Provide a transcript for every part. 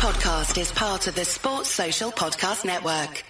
podcast is part of the Sports Social Podcast Network.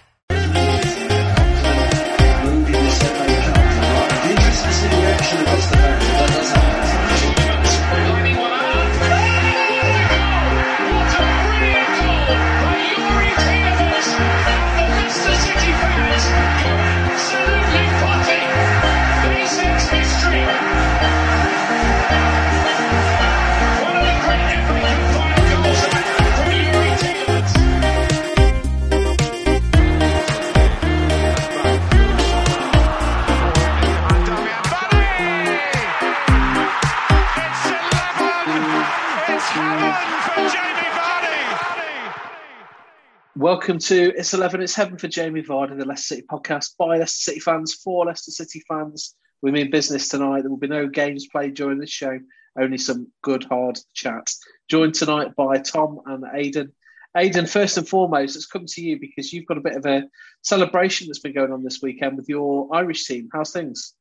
Welcome to It's 11, It's Heaven for Jamie Vardy, the Leicester City podcast by Leicester City fans, for Leicester City fans. We mean business tonight. There will be no games played during this show, only some good, hard chats. Joined tonight by Tom and Aidan. Aidan, first and foremost, let's come to you because you've got a bit of a celebration that's been going on this weekend with your Irish team. How's things?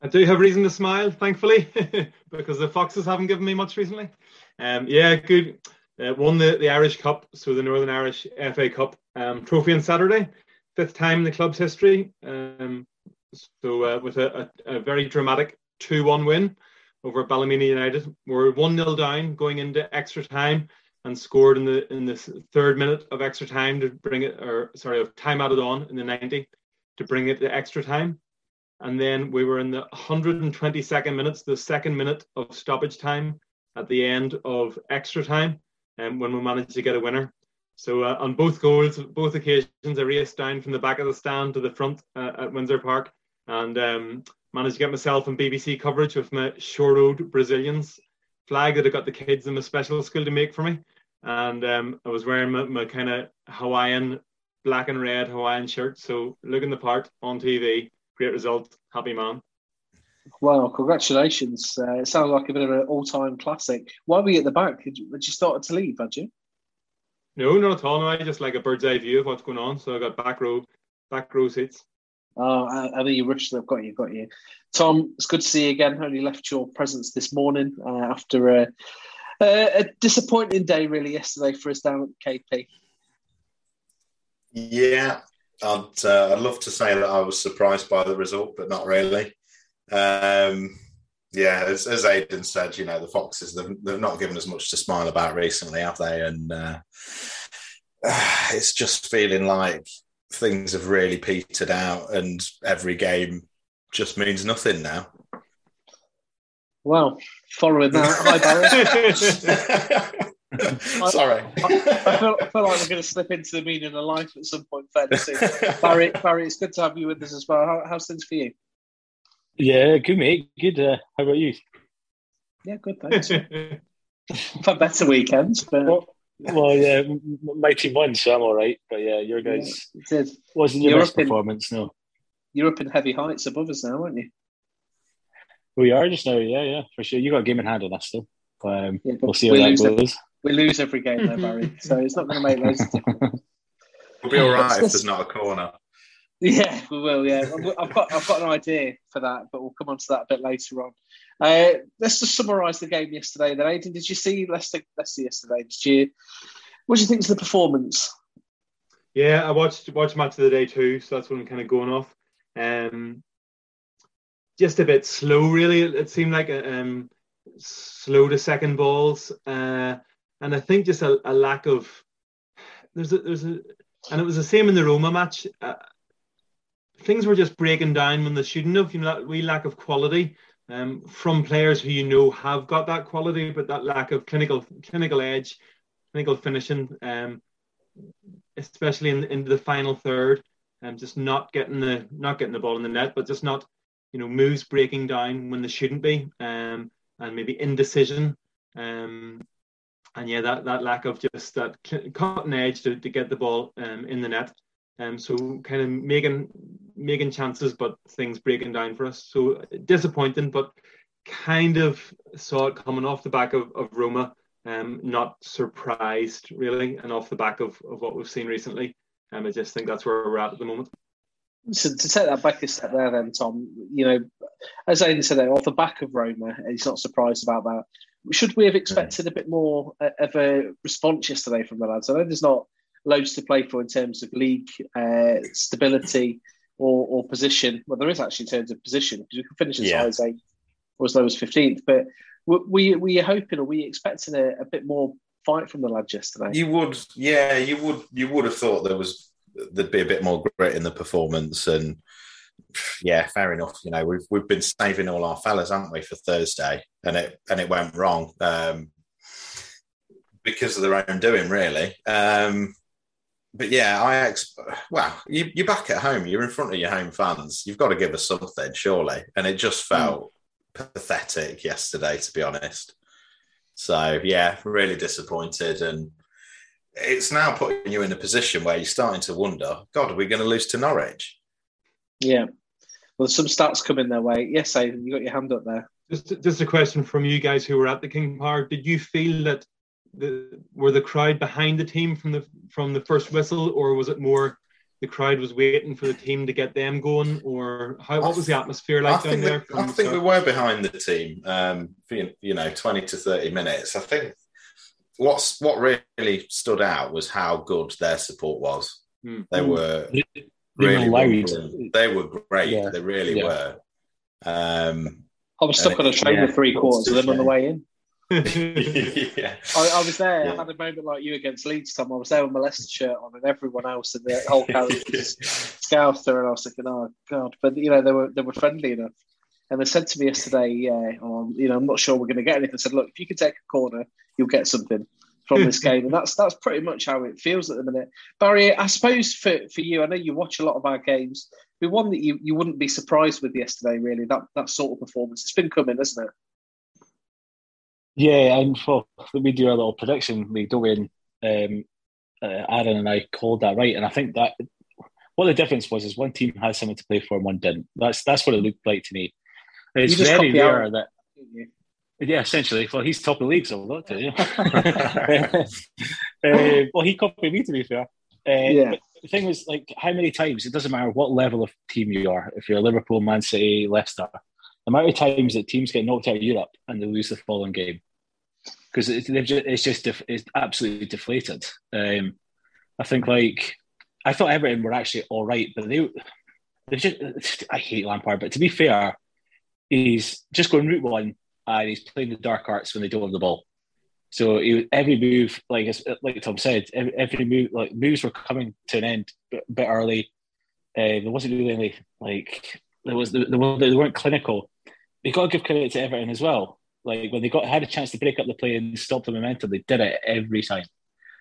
I do have reason to smile, thankfully, because the Foxes haven't given me much recently. Um, yeah, good uh, won the, the Irish Cup, so the Northern Irish FA Cup um, trophy on Saturday, fifth time in the club's history. Um, so uh, with a, a, a, very dramatic 2-1 win over Ballymena United. We're 1-0 down going into extra time and scored in the in the third minute of extra time to bring it, or sorry, of time added on in the 90 to bring it to extra time. And then we were in the 122nd minutes, the second minute of stoppage time at the end of extra time um, when we managed to get a winner. So uh, on both goals, both occasions, I raced down from the back of the stand to the front uh, at Windsor Park and um, managed to get myself on BBC coverage with my short-owed Brazilians flag that I got the kids in my special school to make for me. And um, I was wearing my, my kind of Hawaiian black and red Hawaiian shirt. So looking the part on TV, great result, happy man. Well, congratulations. Uh, it sounds like a bit of an all time classic. Why were you at the back? Had you, had you started to leave, had you? No, not at all. No, I just like a bird's eye view of what's going on. So I got back row, back row seats. Oh, I, I think you rushed. I've got you, got you. Tom, it's good to see you again. Only left your presence this morning uh, after a, a, a, disappointing day, really, yesterday for us down at KP. Yeah, I'd, uh, I'd love to say that I was surprised by the result, but not really. Um, yeah, as, as Aidan said, you know, the Foxes, they've, they've not given us much to smile about recently, have they? And uh, it's just feeling like things have really petered out and every game just means nothing now. Well, following that, hi Barry. Sorry. I, I, feel, I, feel, like we're going to slip into the meaning of life at some point soon. Barry, Barry, it's good to have you with us as well. How, how's things for you? Yeah, good mate. Good. Uh, how about you? Yeah, good. Thanks. I've had better weekends, but well, well, yeah, my team won, so I'm all right. But yeah, your guys yeah, wasn't your you're best performance. In, no, you're up in heavy heights above us now, aren't you? We are just now. Yeah, yeah, for sure. You got a game in hand on us still. Um, yeah, we'll see how we that goes. Every, we lose every game, though, Barry. so it's not going to make loads of difference. We'll be all right if there's not a corner. Yeah, we will. Yeah, I've got I've got an idea for that, but we'll come on to that a bit later on. Uh, let's just summarise the game yesterday. Then, Aidan, did you see Leicester Leicester yesterday? Did you? What do you think of the performance? Yeah, I watched watched match of the day too, so that's what I'm kind of going off. Um, just a bit slow, really. It, it seemed like a, um, slow to second balls, uh, and I think just a, a lack of there's a there's a and it was the same in the Roma match. Uh, things were just breaking down when they shouldn't have. You know, that wee lack of quality um, from players who you know have got that quality, but that lack of clinical clinical edge, clinical finishing, um, especially in, in the final third, and um, just not getting the not getting the ball in the net, but just not you know moves breaking down when they shouldn't be, um, and maybe indecision. Um, and yeah, that, that lack of just that cutting edge to, to get the ball um, in the net. Um, so kind of making making chances, but things breaking down for us. So disappointing, but kind of saw it coming off the back of, of Roma. Um, not surprised really, and off the back of, of what we've seen recently. Um, I just think that's where we're at at the moment. So to take that back a step there, then Tom, you know, as Aidan said, off the back of Roma, he's not surprised about that. Should we have expected a bit more uh, of a response yesterday from the lads? I know there's not loads to play for in terms of league uh, stability or, or, position. Well, there is actually in terms of position because we can finish as yeah. high as eighth or as low as fifteenth. But we we are hoping or we expecting a, a, bit more fight from the lads yesterday. You would, yeah, you would you would have thought there was there'd be a bit more grit in the performance and yeah, fair enough. You know, we've we've been saving all our fellas, haven't we, for Thursday, and it and it went wrong um, because of their own doing, really. Um, but yeah, I ex- well, you, you're back at home. You're in front of your home fans. You've got to give us something, surely. And it just hmm. felt mm. pathetic yesterday, to be honest. So yeah, really disappointed, and it's now putting you in a position where you're starting to wonder, God, are we going to lose to Norwich? Yeah. Well, some stats coming their way. Yes, Aidan, you got your hand up there. Just, just a question from you guys who were at the King Power. Did you feel that the were the crowd behind the team from the from the first whistle, or was it more the crowd was waiting for the team to get them going, or how what was the atmosphere like I down there? I think start? we were behind the team. Um, for, you know, twenty to thirty minutes. I think what's what really stood out was how good their support was. Hmm. They were really loud. They were great. Yeah. They really yeah. were. Um, I was stuck on a train yeah, for three quarters of them on the way in. yeah. I, I, was there. Yeah. I had a moment like you against Leeds, Tom. I was there with my Leicester shirt on, and everyone else in the whole carriage was Scouser, and I was thinking, oh god. But you know, they were they were friendly enough, and they said to me yesterday, yeah, um, you know, I'm not sure we're going to get anything. I said, look, if you can take a corner, you'll get something from this game, and that's that's pretty much how it feels at the minute. Barry, I suppose for, for you, I know you watch a lot of our games. The one that you, you wouldn't be surprised with yesterday, really, that that sort of performance. It's been coming, hasn't it? Yeah, and for we do a little prediction we do in um, uh, Aaron and I called that right, and I think that what the difference was is one team had something to play for and one didn't. That's that's what it looked like to me. It's very rare out. that. Yeah, essentially. Well, he's top of the league, so we'll to you. uh, well, he copied me to be fair. Uh, yeah. the thing was, like, how many times it doesn't matter what level of team you are. If you're Liverpool, Man City, Leicester, the amount of times that teams get knocked out of Europe and they lose the following game because it, just, it's just it's absolutely deflated. Um, I think like I thought Everton were actually all right, but they they just I hate Lampard, but to be fair, he's just going route one and he's playing the dark arts when they don't have the ball. So he, every move, like like Tom said, every, every move like moves were coming to an end a bit early. Uh, there wasn't really any like there was they, they weren't clinical. You got to give credit to Everton as well. Like when they got had a chance to break up the play and stop the momentum, they did it every time.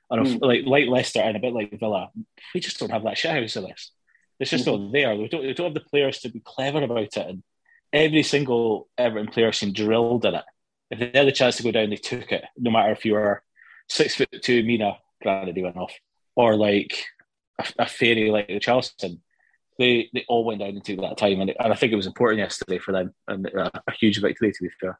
And mm. like like Leicester and a bit like Villa, we just don't have that shit shithouse of this. It's just mm-hmm. not there. We don't, we don't have the players to be clever about it. And every single Everton player seemed drilled in it. If they had the chance to go down, they took it. No matter if you were six foot two, Mina, granted he went off, or like a, a fairy like Richarlison, they they all went down into that time, and, and I think it was important yesterday for them, and a, a huge victory to be fair.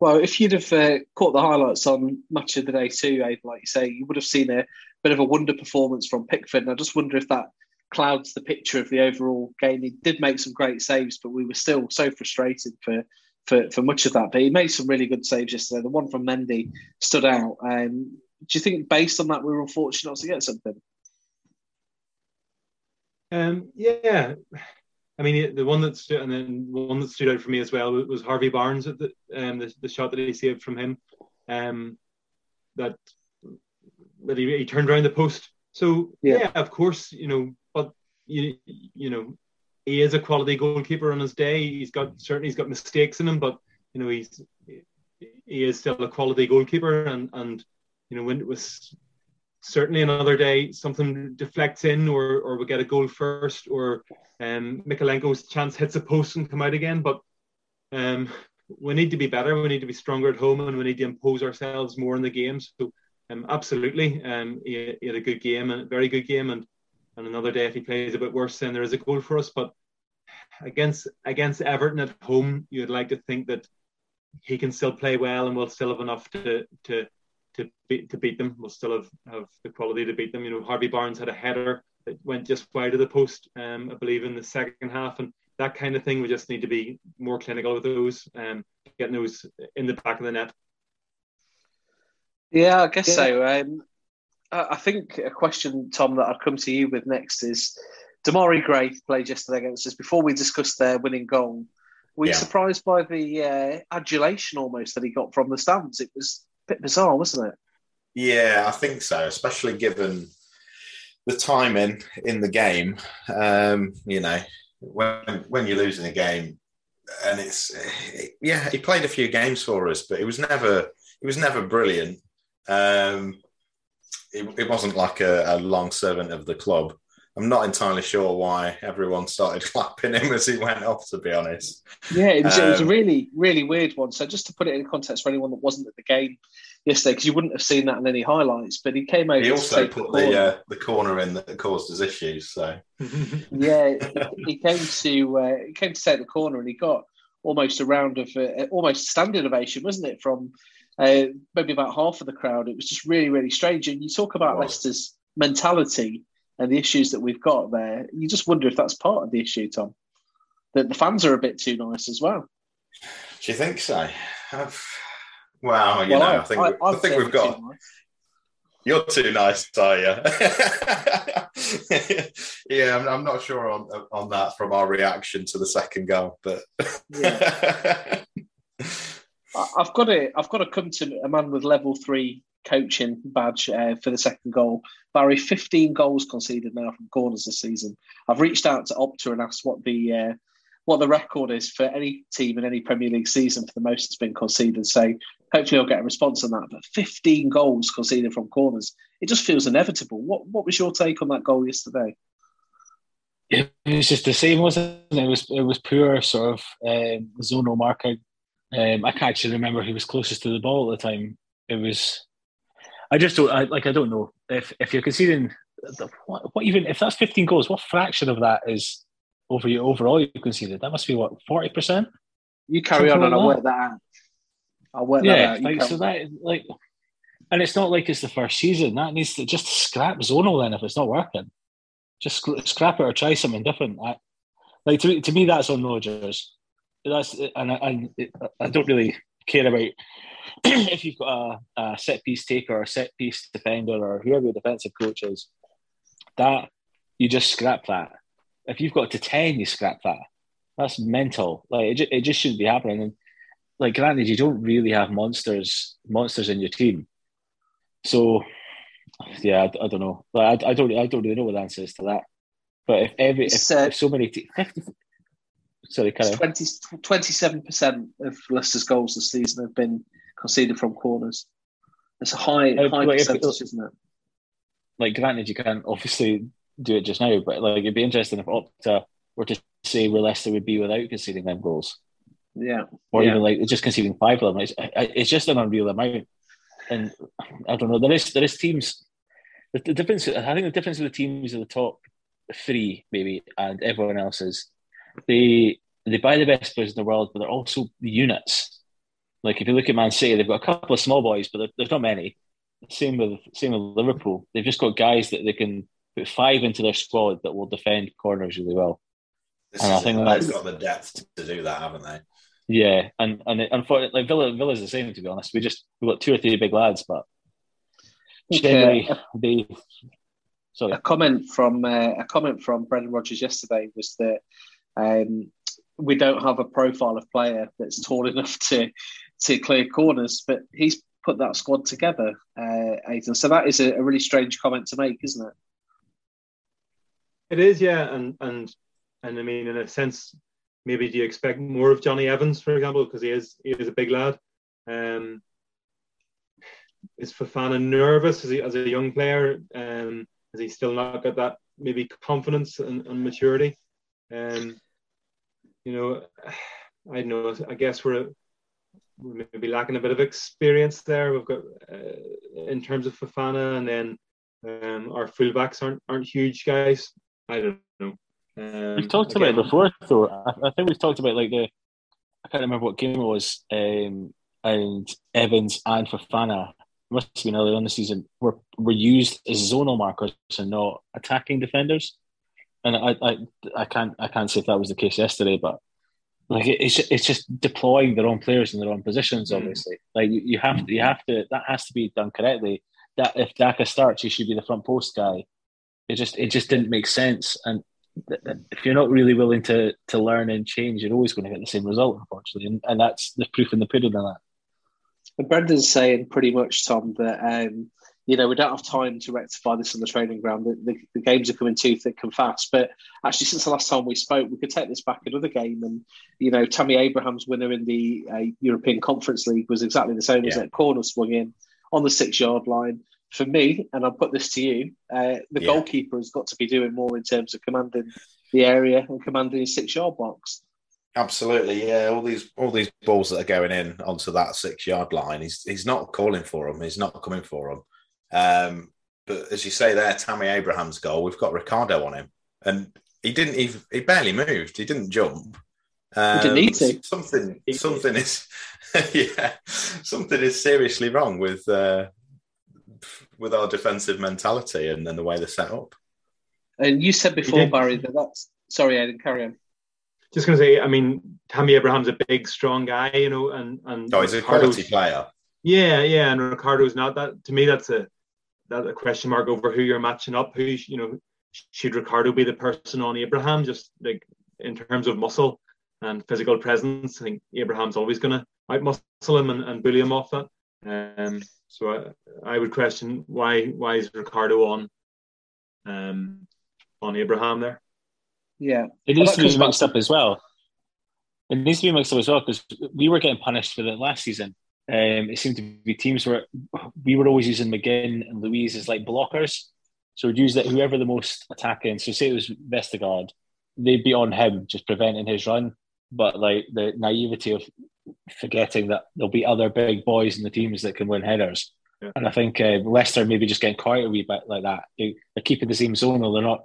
Well, if you'd have uh, caught the highlights on Match of the Day too, Abe, like you say, you would have seen a bit of a wonder performance from Pickford. And I just wonder if that clouds the picture of the overall game. He did make some great saves, but we were still so frustrated for for, for much of that. But he made some really good saves yesterday. The one from Mendy stood out. Um, do you think, based on that, we were unfortunate to get something? Um, yeah, I mean, the one that stood and then one that stood out for me as well was Harvey Barnes at the um, the, the shot that he saved from him, um, that that he, he turned around the post. So yeah. yeah. of course, you know, but you you know, he is a quality goalkeeper on his day. He's got certainly he's got mistakes in him, but you know, he's he is still a quality goalkeeper, and and you know when it was certainly another day something deflects in or or we get a goal first or um Mykolenko's chance hits a post and come out again. But um we need to be better. We need to be stronger at home and we need to impose ourselves more in the game. So um absolutely. Um he, he had a good game and a very good game and and another day if he plays a bit worse then there is a goal for us. But against against Everton at home you'd like to think that he can still play well and we'll still have enough to to to beat to beat them. We'll still have, have the quality to beat them. You know, Harvey Barnes had a header that went just wide of the post, um, I believe, in the second half, and that kind of thing. We just need to be more clinical with those, um, getting those in the back of the net. Yeah, I guess yeah. so. Um, I think a question, Tom, that I'd come to you with next is Demarai Gray played yesterday against us. Before we discussed their winning goal, were you yeah. surprised by the uh, adulation almost that he got from the stands? It was a bit bizarre, wasn't it? Yeah, I think so, especially given the timing in the game. Um, you know, when when you're losing a game, and it's yeah, he played a few games for us, but it was never it was never brilliant. Um, it, it wasn't like a, a long servant of the club. I'm not entirely sure why everyone started clapping him as he went off. To be honest, yeah, it was, um, it was, a um, really, really weird one. So just to put it in context for anyone that wasn't at the game yesterday, because you wouldn't have seen that in any highlights, but he came over. He also put the the, uh, the, corner in that caused us issues. So yeah, he, he, came to uh, he came to take the corner, and he got almost a round of uh, almost standing ovation, wasn't it? From uh, maybe about half of the crowd. It was just really, really strange. And you talk about Leicester's mentality and the issues that we've got there. You just wonder if that's part of the issue, Tom. That the fans are a bit too nice as well. Do you think so? I've, well, you well, know, I, think, I, I think we've got. Too nice. You're too nice, are you? yeah, I'm, I'm, not sure on on that from our reaction to the second goal, but yeah. I've got to I've got to come to a man with level three coaching badge uh, for the second goal. Barry, 15 goals conceded now from corners this season. I've reached out to Opta and asked what the uh, what the record is for any team in any Premier League season for the most that's been conceded. So hopefully I'll get a response on that. But 15 goals conceded from corners, it just feels inevitable. What what was your take on that goal yesterday? It was just the same, wasn't it? It was it was poor sort of um, zonal marking um, I can't actually remember who was closest to the ball at the time. It was. I just don't I, like. I don't know if if you're conceding the, what, what even if that's 15 goals. What fraction of that is over you overall you conceded? That must be what 40 percent. You carry Something on, and I'll work that out. I'll work yeah, that out. like so that like, and it's not like it's the first season. That needs to just scrap zonal then if it's not working. Just scrap it or try something different. I, like to to me, that's on Rodgers that's and I, I, don't really care about if you've got a, a, set piece taker or a set piece defender or whoever your defensive coach is. That you just scrap that. If you've got to ten, you scrap that. That's mental. Like it, it just shouldn't be happening. And like granted, you don't really have monsters monsters in your team. So yeah, I, I don't know. Like, I, I don't I don't really know what the answer is to that. But if every if, if so many te- 50, Sorry, 27 percent of Leicester's goals this season have been conceded from corners. It's a high uh, high percentage, isn't it? Like, granted, you can't obviously do it just now, but like it'd be interesting if Opta were to say where Leicester would be without conceding them goals. Yeah, or yeah. even like just conceding five of them. It's, it's just an unreal amount, and I don't know. There is there is teams. The, the difference, I think, the difference with the teams at the top three, maybe, and everyone else is they they buy the best players in the world, but they're also units. Like if you look at Man City, they've got a couple of small boys, but there's not many. Same with same with Liverpool. They've just got guys that they can put five into their squad that will defend corners really well. This and I think they've got the depth to do that, haven't they? Yeah, and and unfortunately, like Villa, Villa's the same. To be honest, we just we've got two or three big lads, but generally yeah. they. Sorry. A comment from uh, a comment from Brendan Rodgers yesterday was that um, we don't have a profile of player that's tall enough to to clear corners, but he's put that squad together, uh, Aidan. So that is a, a really strange comment to make, isn't it? It is, yeah, and and and I mean, in a sense, maybe do you expect more of Jonny Evans, for example, because he is he is a big lad. Um, is Fofana nervous as, he, as a young player? Um, has he still not got that maybe confidence and, and maturity? Um, you know, I know. I guess we're we're maybe lacking a bit of experience there. We've got uh, in terms of Fofana, and then um, our fullbacks aren't aren't huge guys. I don't know. Um, we've talked again, about it before, though. I, I, think we've talked about like the I can't remember what game it was, um, and Evans and Fofana must have been early on the season were were used as zonal markers and not attacking defenders and I, I, I can't, I can't say if that was the case yesterday, but like it's it's just deploying the wrong players in the wrong positions. Mm. Obviously, mm. like you, you have to you have to that has to be done correctly. That if Daka starts, he should be the front post guy. It just it just didn't make sense. And if you're not really willing to to learn and change, you're always going to get the same result, unfortunately. And, and that's the proof in the pudding of that. And Brendan's saying pretty much, Tom, that um, you know we don't have time to rectify this on the training ground. The, the, the, games are coming too thick and fast. But actually, since the last time we spoke, we could take this back another game. And you know, Tammy Abraham's winner in the uh, European Conference League was exactly the same. Yeah. as that corner swung in on the six yard line. For me, and I'll put this to you, uh, the yeah. goalkeeper has got to be doing more in terms of commanding the area and commanding his six yard box. Absolutely, yeah. All these all these balls that are going in onto that six yard line, he's he's not calling for them. He's not coming for them. Um, but as you say there, Tammy Abraham's goal, we've got Ricardo on him, and he didn't even he barely moved. He didn't jump. Um, he didn't need to. Um, something something is yeah something is seriously wrong with uh, with our defensive mentality and, and the way they're set up. And you said before, Barry, that that's sorry, I didn't carry on just going to say, I mean, Tammy Abraham's a big, strong guy, you know, and and oh, he's a quality player. Yeah, yeah, and Ricardo's not that. To me, that's a that a question mark over who you're matching up. Who you know should Ricardo be the person on Abraham? Just like in terms of muscle and physical presence, I think Abraham's always going to outmuscle him and, and bully him off that. Um, so I, I would question why why is Ricardo on um, on Abraham there? Yeah. It needs to be mixed up as well. It needs to be mixed up as well because we were getting punished for it last season. Um, it seemed to be teams where we were always using McGinn and Luiz as like blockers. So we'd use that whoever the most attacking. So say it was Vestergaard, they'd be on him just preventing his run. But like the naivety of forgetting that there'll be other big boys in the teams that can win headers. Yeah. And I think uh, Leicester maybe just getting quiet a wee bit like that. They, are keeping the same zone, they're not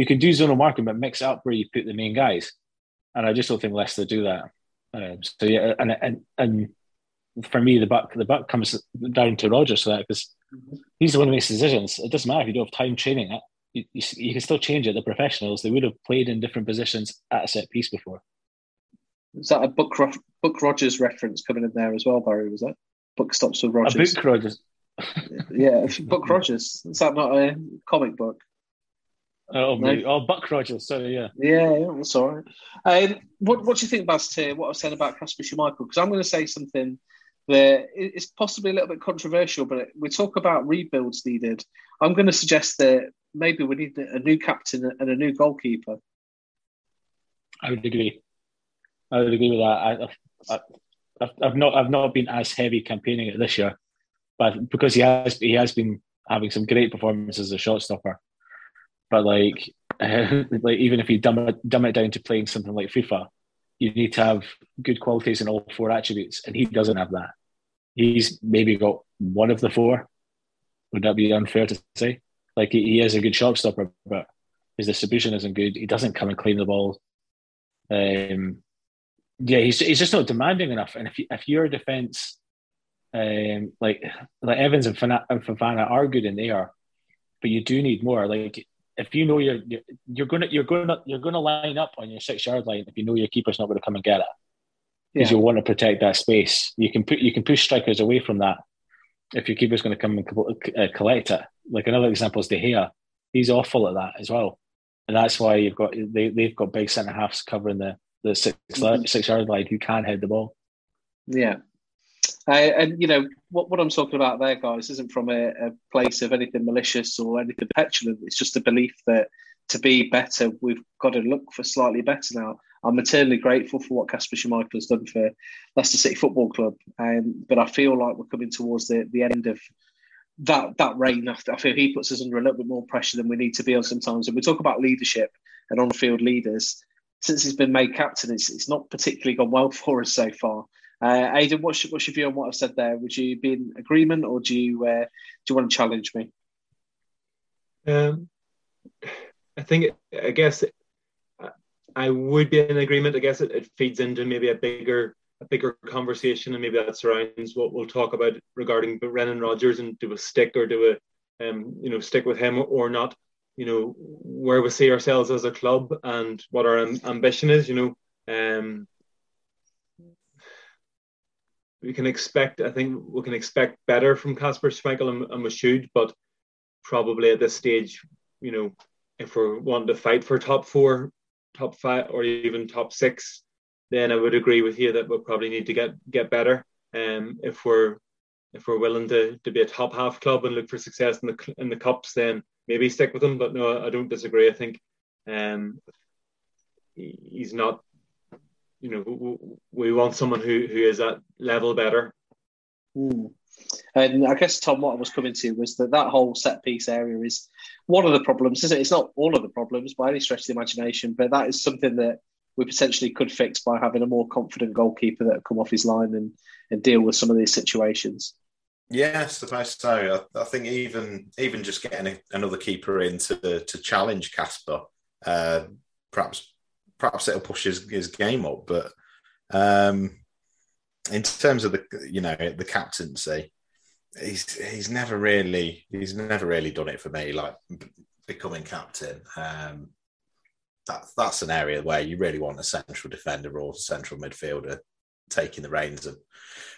you can do zonal marking, but mix up where you put the main guys. And I just don't think Leicester do that. Um, so yeah, and and and for me, the buck the buck comes down to Rodgers for that because he's the one who makes decisions. It doesn't matter if you don't have time training it. You, you, you, can still change it. The professionals they would have played in different positions at a set piece before. Is that a book book Rogers reference coming in there as well, Barry? Was that book stops with Rogers? A book Rogers. yeah, book Rogers. Is that not a comic book? Oh, no? oh, Buck Rogers. Sorry, yeah. Yeah, yeah that's all right. Um, what, what do you think, Baz, here? What I was saying about Kasper Schmeichel? Because I'm going to say something is possibly a little bit controversial, but we talk about rebuilds needed. I'm going to suggest that maybe we need a new captain and a new goalkeeper. I would agree. I would agree with that. I, I, I've not, I've not been as heavy campaigning it this year, but because he has, he has been having some great performances as a shot stopper. But like, uh, like even if you dumb it, dumb it down to playing something like FIFA, you need to have good qualities in all four attributes, and he doesn't have that. He's maybe got one of the four. Would that be unfair to say? Like he, is a good shot stopper, but his distribution isn't good. He doesn't come and claim the ball. Um, yeah, he's he's just not demanding enough. And if you, if your defense, um, like like Evans and Fofana are good and they are, but you do need more. Like if you know you're, you're you're gonna you're gonna you're gonna line up on your six yard line if you know your keeper's not going to come and get it because yeah. you want to protect that space. You can put you can push strikers away from that if your keeper's going to come and uh, collect it. Like another example is De Gea. He's awful at that as well, and that's why you've got they they've got big centre halves covering the the 6 mm-hmm. six yard line who can head the ball. Yeah, uh, and you know what, what I'm talking about there, guys, isn't from a, a, place of anything malicious or anything petulant. It's just a belief that to be better, we've got to look for slightly better now. I'm eternally grateful for what Kasper Schmeichel has done for Leicester City Football Club, um, but I feel like we're coming towards the, the end of that that reign. I feel he puts us under a little bit more pressure than we need to be on sometimes. And we talk about leadership and on-field leaders. Since he's been made captain, it's, it's not particularly gone well for us so far. Uh, Aidan, what's your, what's your view on what I've said there? Would you be in agreement, or do you uh, do you want to challenge me? Um, I think I guess I would be in agreement. I guess it, it feeds into maybe a bigger a bigger conversation, and maybe that surrounds what we'll talk about regarding Brendan Rodgers and do a stick or do a um, you know stick with him or not. You know where we see ourselves as a club and what our ambition is. You know, um, we can expect. I think we can expect better from Kasper Schmeichel and, and but probably at this stage, you know, if we're wanting to fight for top four, top five, or even top six, then I would agree with you that we'll probably need to get get better. Um, if we're if we're willing to, to be a top half club and look for success in the in the cups, then maybe stick with him. But no, I don't disagree. I think um, he's not. You know, we want someone who who is at level better. Mm. And I guess Tom, what I was coming to was that that whole set piece area is one of the problems, isn't it? It's not all of the problems by any stretch of the imagination, but that is something that we potentially could fix by having a more confident goalkeeper that come off his line and, and deal with some of these situations. Yeah, I suppose so. I, I think even even just getting a, another keeper in to, to challenge Kasper, uh, perhaps perhaps it'll push his, his game up. But um, in terms of the you know the captaincy, he's he's never really he's never really done it for me. Like becoming captain, um, that that's an area where you really want a central defender or central midfielder taking the reins of,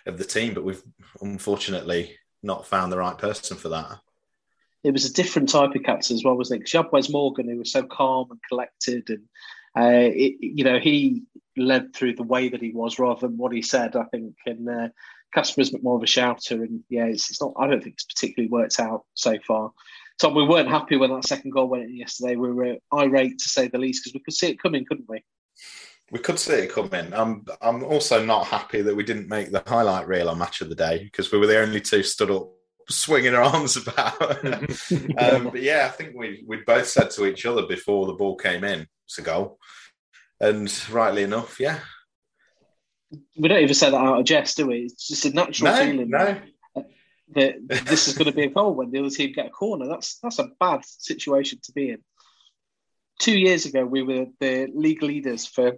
of the team. But we've unfortunately not found the right person for that. It was a different type of captain as well, wasn't it? Because you had Wes Morgan, who was so calm and collected, and uh, it, you know he led through the way that he was rather than what he said. I think, and uh, Kasper's more of a shouter, and yeah, it's, it's not. I don't think it's particularly worked out so far. Tom, we weren't happy when that second goal went in yesterday. We were irate to say the least because we could see it coming, couldn't we? We could see it coming. I'm I'm also not happy that we didn't make the highlight reel on match of the day because we were the only two stood up swinging our arms about. um, but yeah, I think we we both said to each other before the ball came in, it's a goal, and rightly enough, yeah. We don't even say that out of jest, do we? It's just a natural no, feeling. No, that this is going to be a goal when the other team get a corner. That's that's a bad situation to be in. Two years ago, we were the league leaders for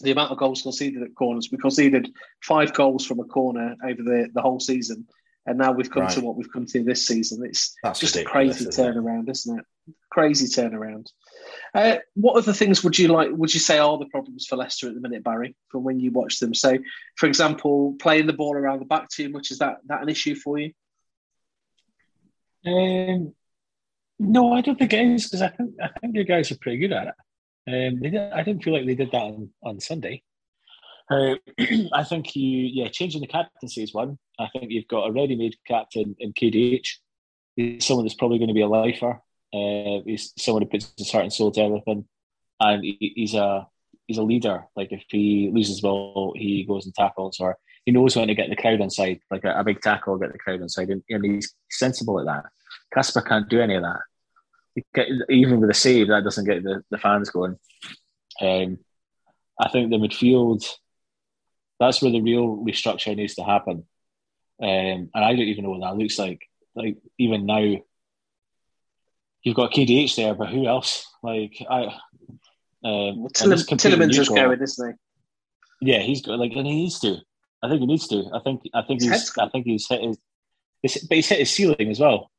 the amount of goals conceded at corners. We conceded five goals from a corner over the, the whole season, and now we've come right. to what we've come to this season. It's that's just a crazy turnaround, is isn't it? Crazy turnaround. Uh, what other things would you like? Would you say are the problems for Leicester at the minute, Barry, from when you watch them? So, for example, playing the ball around the back too much is that that an issue for you? Um, no, I don't think it is because I think I think your guys are pretty good at it. Um, they did, I didn't feel like they did that on, on Sunday. Uh, I think you, yeah, changing the captaincy is one. I think you've got a ready-made captain in KDH. He's someone that's probably going to be a lifer. Uh, he's someone who puts his heart and soul to everything, and he, he's a he's a leader. Like if he loses ball, he goes and tackles, or he knows when to get the crowd inside. Like a, a big tackle, get the crowd inside, and, and he's sensible at that. Kasper can't do any of that. Even with a save, that doesn't get the, the fans going. Um, I think the midfield, that's where the real restructure needs to happen. Um, and I don't even know what that looks like. Like even now, you've got KDH there, but who else? Like I, um, Tielemans is going, isn't he? Yeah, he's good. like, and he needs to. I think he needs to. I think. I think his he's. I think he's hit his. But he's hit his ceiling as well.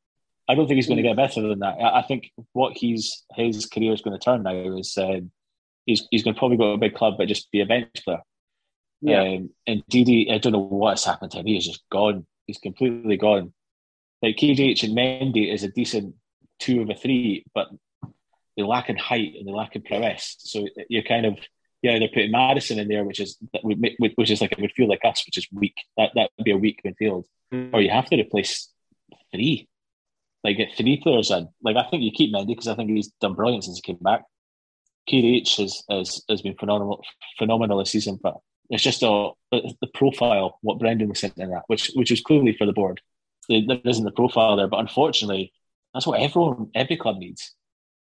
I don't think he's going to get better than that. I, I think what he's his career is going to turn now is um, he's he's going to probably go to a big club, but just be a bench player. Yeah. Um, and Didi, I don't know what's happened to him. He is just gone. He's completely gone. Like KDH and Mendy is a decent two of a three, but they lack in height and they lack in prowess. So you're kind of yeah, they're putting Maddison in there, which is which is like it would feel like us, which is weak. That that would be a weak midfield, mm. or you have to replace three, like get three players in. Like I think you keep Mendy because I think he's done brilliant since he came back. KDH has has, has been phenomenal phenomenal this season, but it's just a, the profile what Brendan was saying in that, which which was clearly for the board. There isn't the profile there, but unfortunately, that's what everyone, every club needs.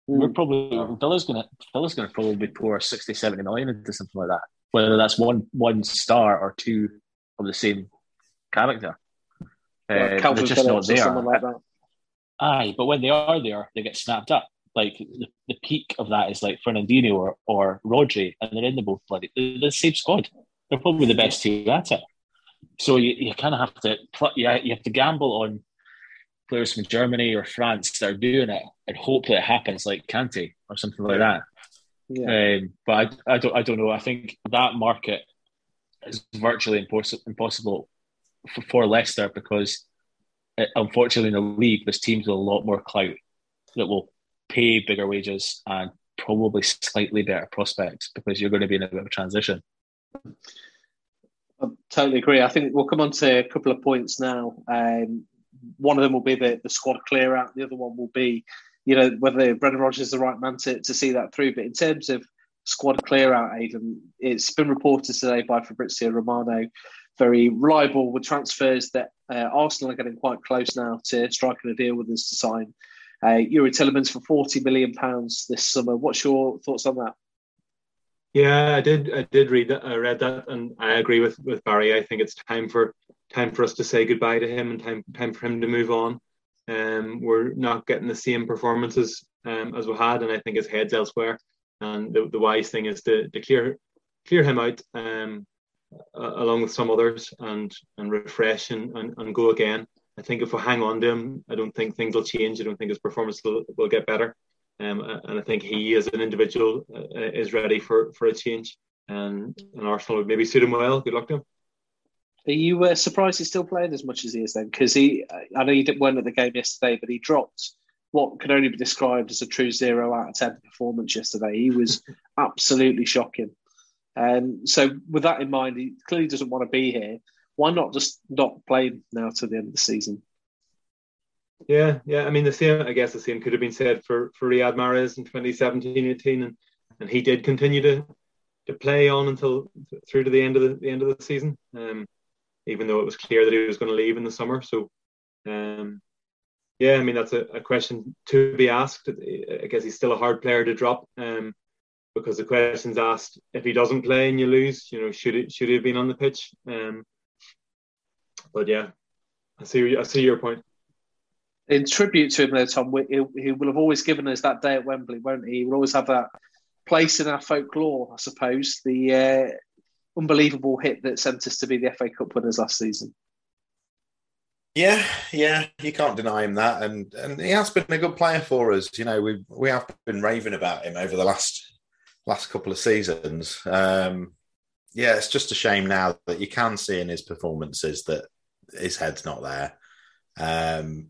Mm. We're probably Villa's gonna Villa's gonna probably pour 60, 70 million into something like that. Whether that's one one star or two of the same character. uh, they're just not there. Like Aye, but when they are there, they get snapped up. Like the, the peak of that is like Fernandinho or, or Rodri, and they're in the both bloody they're the same squad. They're probably the best team at it. So you, you kind of have to yeah you have to gamble on players from Germany or France that are doing it and hope that it happens like Kante or something like that. Yeah. Um, but I, I don't I don't know. I think that market is virtually impossible for, for Leicester because, it, uh, unfortunately, in the league, there's teams with a lot more clout that will pay bigger wages and probably slightly better prospects because you're going to be in a bit of a transition. I totally agree. I think we'll come on to a couple of points now. Um, one of them will be the, the squad clear out. The other one will be, you know, whether Brendan Rodgers is the right man to, to see that through. But in terms of squad clear out, Aidan, it's been reported today by Fabrizio Romano, very reliable with transfers that uh, Arsenal are getting quite close now to striking a deal with us to sign uh, Youri Tielemans for forty million pounds this summer. What's your thoughts on that? Yeah, I did. I did read that. I read that, and I agree with with Barry. I think it's time for time for us to say goodbye to him, and time time for him to move on. Um, we're not getting the same performances um, as we had, and I think his head's elsewhere. And the, the wise thing is to, to clear clear him out um, along with some others and and refresh and, and, and go again. I think if we hang on to him, I don't think things will change. I don't think his performance will, will get better. Um, and I think he, as an individual, uh, is ready for, for a change. And, and Arsenal would maybe suit him well. Good luck to him. Are you uh, surprised he's still playing as much as he is then? Because he, I know he didn't win at the game yesterday, but he dropped what can only be described as a true zero out of ten performance yesterday. He was absolutely shocking. Um, so, with that in mind, he clearly doesn't want to be here why not just not play now to the end of the season? Yeah, yeah. I mean, the same. I guess the same could have been said for for Riyad Mahrez in 2017-18, and and he did continue to to play on until through to the end of the, the end of the season. Um, even though it was clear that he was going to leave in the summer. So, um, yeah, I mean that's a, a, question to be asked. I guess he's still a hard player to drop. Um, because the question's asked if he doesn't play and you lose, you know, should it should he have been on the pitch? Um, but yeah, I see. I see your point. In tribute to him, though, Tom, he, he will have always given us that day at Wembley, won't he? He will always have that place in our folklore, I suppose. The uh, unbelievable hit that sent us to be the FA Cup winners last season. Yeah, yeah, you can't deny him that, and and he has been a good player for us. You know, we we have been raving about him over the last last couple of seasons. Um, yeah, it's just a shame now that you can see in his performances that his head's not there. Um,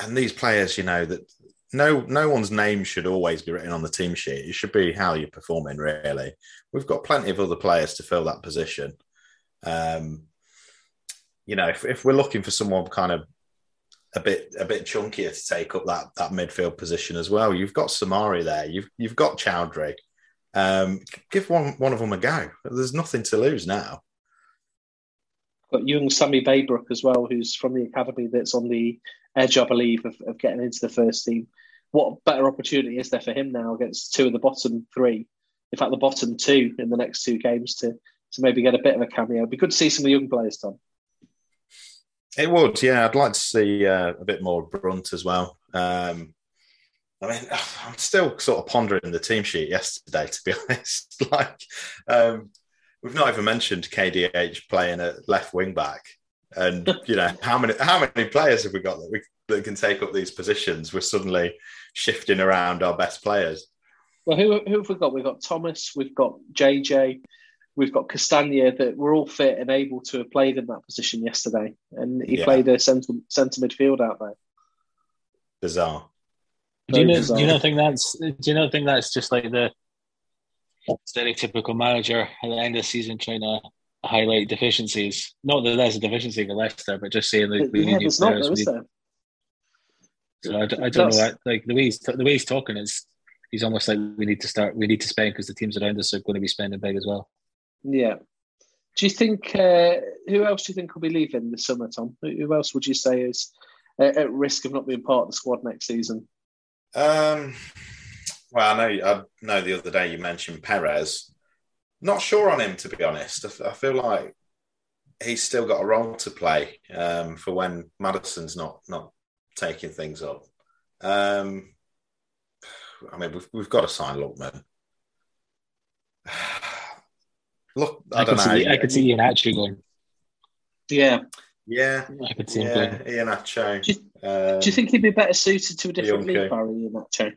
and these players, you know, that no no one's name should always be written on the team sheet. It should be how you're performing. Really, we've got plenty of other players to fill that position. Um, you know, if, if we're looking for someone kind of a bit a bit chunkier to take up that that midfield position as well, you've got Soumaré there. You've you've got Choudhury. Um, give one one of them a go. There's nothing to lose now got young Sammy Braybrooke as well, who's from the academy that's on the edge, I believe, of, of getting into the first team. What better opportunity is there for him now against two of the bottom three? In fact, the bottom two in the next two games to to maybe get a bit of a cameo. It'd be good to see some of the young players, Tom. It would, yeah. I'd like to see uh, a bit more Brunt as well. Um, I mean, I'm still sort of pondering the team sheet yesterday, to be honest. like, um, We've not even mentioned KDH playing at left wing back, and you know how many how many players have we got that we that can take up these positions? We're suddenly shifting around our best players. Well, who, who have we got? We've got Thomas, we've got JJ, we've got Castagna that were all fit and able to have played in that position yesterday, and he yeah. played a centre centre midfield out there. Bizarre. Do you, know, do you not think that's do you not think that's just like the stereotypical manager at the end of the season trying to highlight deficiencies. Not that there's a deficiency for Leicester, but just saying that we yeah, need new players. Not, need... So I, I don't That's... know. Like the way he's the way he's talking is he's almost like we need to start. We need to spend because the teams around us are going to be spending big as well. Yeah. Do you think uh, who else do you think will be leaving this summer, Tom? Who else would you say is at risk of not being part of the squad next season? Um, well, I know I know the other day you mentioned Perez. Not sure on him to be honest. I, feel like he's still got a role to play um, for when Maddison's not not taking things up. Um, I mean, we've we've got to sign Lookman. Look, I, I don't know. See, I could see Iheanacho going. Yeah. Yeah, I could see yeah, him going. Iheanacho. Do, um, do you think he'd be better suited to a different league, Barry, Iheanacho?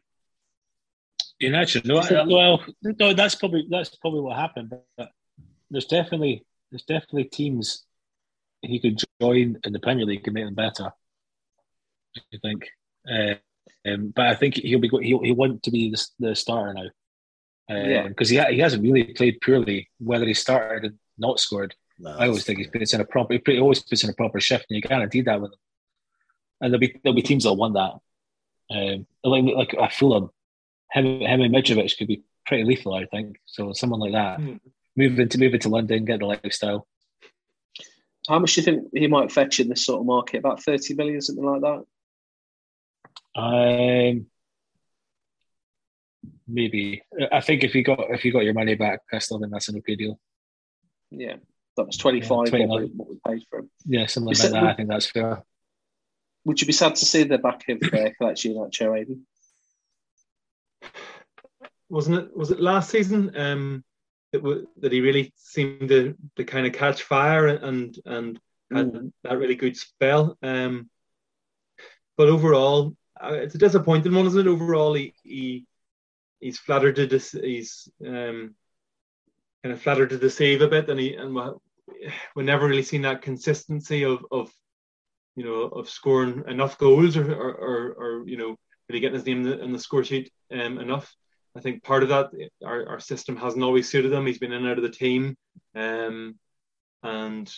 United. No, well, no, that's probably that's probably what happened. But there's definitely there's definitely teams he could join in the Premier League and make them better. I think, uh, um, but I think he'll be he'll he want to be the, the starter now. Um, yeah, because he he hasn't really played poorly. Whether he started and not scored, no, I always think he puts in a proper. He always puts in a proper shift, and you guaranteed that with him. And there'll be there'll be teams that want that. Um, like like a Fulham, him him and Mitrovic could be pretty lethal, I think. So someone like that, mm. move into move into London, get the lifestyle. How much do you think he might fetch in this sort of market? About thirty million, something like that. Um, maybe. I think if you got if you got your money back, I still think that's an okay deal. Yeah, that was twenty five. Yeah, what, what, we paid for him. Yeah, something like that. I think that's fair. Would you be sad to see the back of uh, Kelechi Iheanacho, Aidan? Wasn't it? Was it last season? Um, that, w- that he really seemed to, to kind of catch fire and and had mm. that really good spell. Um, but overall, uh, it's a disappointing one, isn't it? Overall, he, he he's flattered to dis- he's um, kind of flattered to deceive a bit, and he and we never really seen that consistency of of you know of scoring enough goals or or, or, or you know really getting his name in the, in the score sheet um, enough. I think part of that our, our system hasn't always suited him. He's been in and out of the team, um, and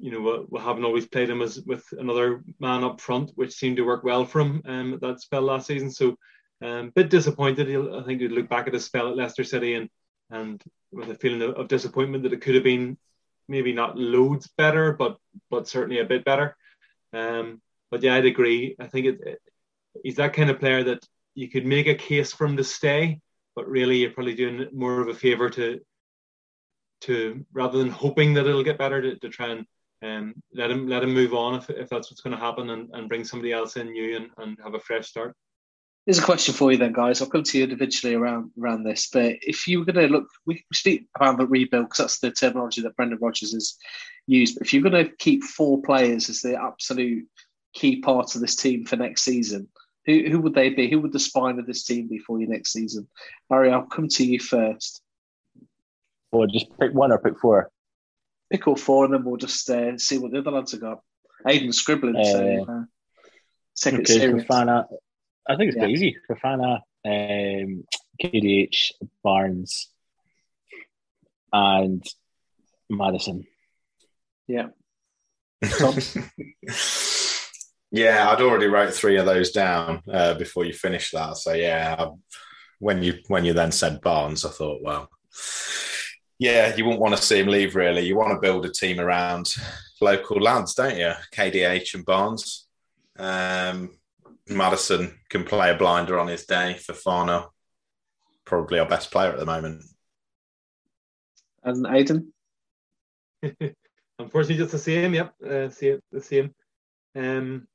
you know we, haven't always played him as with another man up front, which seemed to work well for him um, at that spell last season. So um, a bit disappointed. He'll, I think he'd look back at his spell at Leicester City and and with a feeling of, of disappointment that it could have been maybe not loads better, but but certainly a bit better. Um, but yeah, I'd agree. I think it, it, he's that kind of player that you could make a case for him to stay, but really you're probably doing more of a favour to to rather than hoping that it'll get better to, to try and um, let him let him move on if, if that's what's going to happen and, and bring somebody else in new and, and have a fresh start. Here's a question for you then, guys. I'll come to you individually around around this, but if you were going to look, we speak about the rebuild because that's the terminology that Brendan Rodgers has used. But if you're going to keep four players as the absolute key part of this team for next season, who who would they be? Who would the spine of this team be for you next season? Barry, I'll come to you first. Or just pick one or pick four. Pick all four, and then we'll just uh, see what the other lads have got. Aidan scribbling, uh, so uh, second okay, serious. Fofana, I think it's yeah. easy. Fofana, um, KDH, Barnes, and Maddison. Yeah. yeah, I'd already wrote three of those down uh, before you finished that. So yeah, I, when you when you then said Barnes, I thought, well, yeah, you wouldn't want to see him leave. Really, you want to build a team around local lads, don't you? KDH and Barnes. Um, Maddison can play a blinder on his day. for Fofana, probably our best player at the moment. And Aidan? Unfortunately, just the same. Yep, uh, see it the same. Um,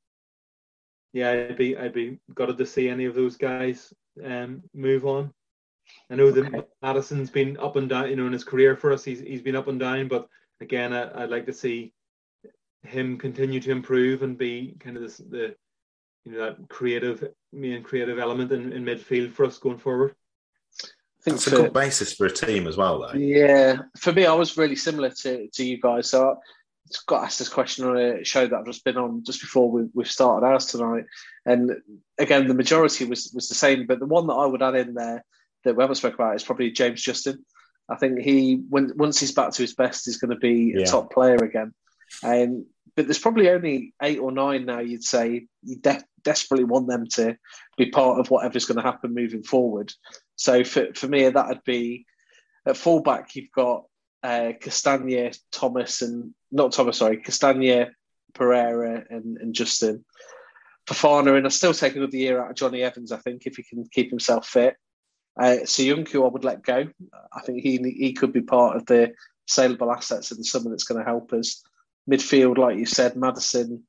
yeah, I'd be I'd be gutted to see any of those guys um, move on. I know okay. that Maddison's been up and down, you know, in his career for us. He's he's been up and down, but again, I, would like to see him continue to improve and be kind of this, the you know that creative main creative element in, in midfield for us going forward. I think it's a good basis for a team as well, though. Yeah, for me, I was really similar to, to you guys. So I got asked this question on a show that I've just been on just before we, we've started ours tonight, and again, the majority was was the same. But the one that I would add in there that we haven't spoken about is probably James Justin. I think he, when once he's back to his best, he's going to be a top player again. And but there's probably only eight or nine now. You'd say you de- desperately want them to be part of whatever's going to happen moving forward. So for for me, that would be at fullback. You've got uh, Castagne, Thomas, and not Thomas. Sorry, Castagne, Pereira, and, and Justin. Fofana, and I still take another year out of Jonny Evans. I think if he can keep himself fit. Uh, Soyuncu, I would let go. I think he he could be part of the saleable assets in the summer that's going to help us midfield, like you said, Maddison,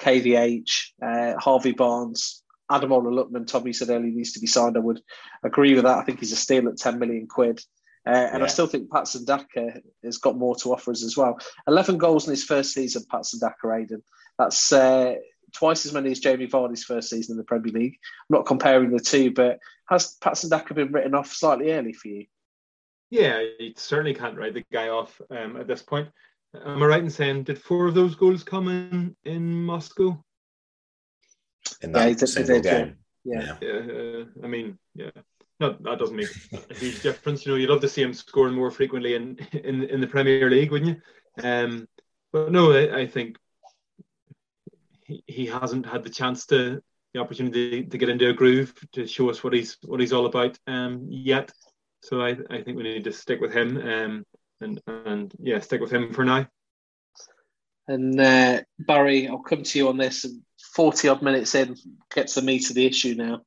KDH, uh, Harvey Barnes, Ademola Lookman. Tommy said earlier needs to be signed. I would agree with that. I think he's a steal at 10 million quid. Uh, and yeah. I still think Patson Daka has got more to offer us as well. 11 goals in his first season, Patson Daka, Aidan. That's uh, twice as many as Jamie Vardy's first season in the Premier League. I'm not comparing the two, but has Patson Daka been written off slightly early for you? Yeah, you certainly can't write the guy off um, at this point. Am I right in saying did four of those goals come in in Moscow? In that yeah, single game. Yeah. yeah. Uh, I mean, yeah. No, that doesn't make a huge difference. You know, you'd love to see him scoring more frequently in in, in the Premier League, wouldn't you? Um, but no, I, I think he, he hasn't had the chance to the opportunity to get into a groove to show us what he's what he's all about um, yet. So I, I think we need to stick with him um, and and yeah, stick with him for now. And uh, Barry, I'll come to you on this. Forty odd minutes in, gets the meat of the issue now.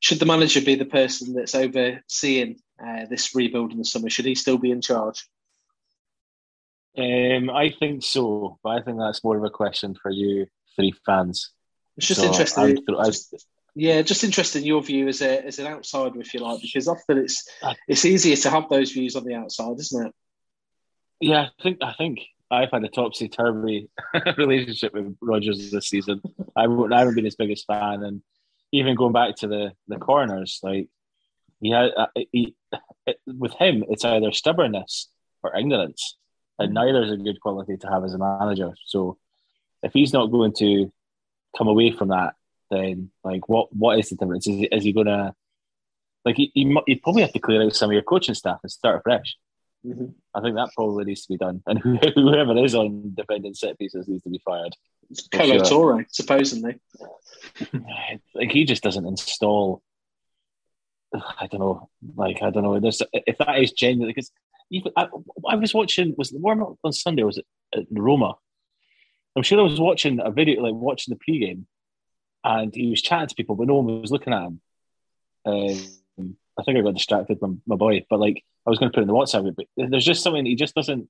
Should the manager be the person that's overseeing uh, this rebuild in the summer? Should he still be in charge? Um, I think so, but I think that's more of a question for you three fans. It's just so interesting. Just, yeah, just interested in your view as a as an outsider, if you like, because often it's it's easier to have those views on the outside, isn't it? Yeah, I think I think I've had a topsy turvy relationship with Rodgers this season. I, I haven't been his biggest fan, and even going back to the the corners, like he had uh, he, with him, it's either stubbornness or ignorance, and neither is a good quality to have as a manager. So if he's not going to come away from that, then like what what is the difference? Is, is he going to like you, you, you probably have to clear out some of your coaching staff and start fresh. Mm-hmm. I think that probably needs to be done, and whoever is on defending set pieces needs to be fired. Kolo Touré. Supposedly. like he just doesn't install. I don't know. Like I don't know. There's, if that is genuine, because I, I was watching was the warm up on Sunday. Was it at Roma? I'm sure I was watching a video, like watching the pregame, and he was chatting to people, but no one was looking at him. Um, I think I got distracted by my boy, but like I was going to put in the WhatsApp, but there's just something he just doesn't.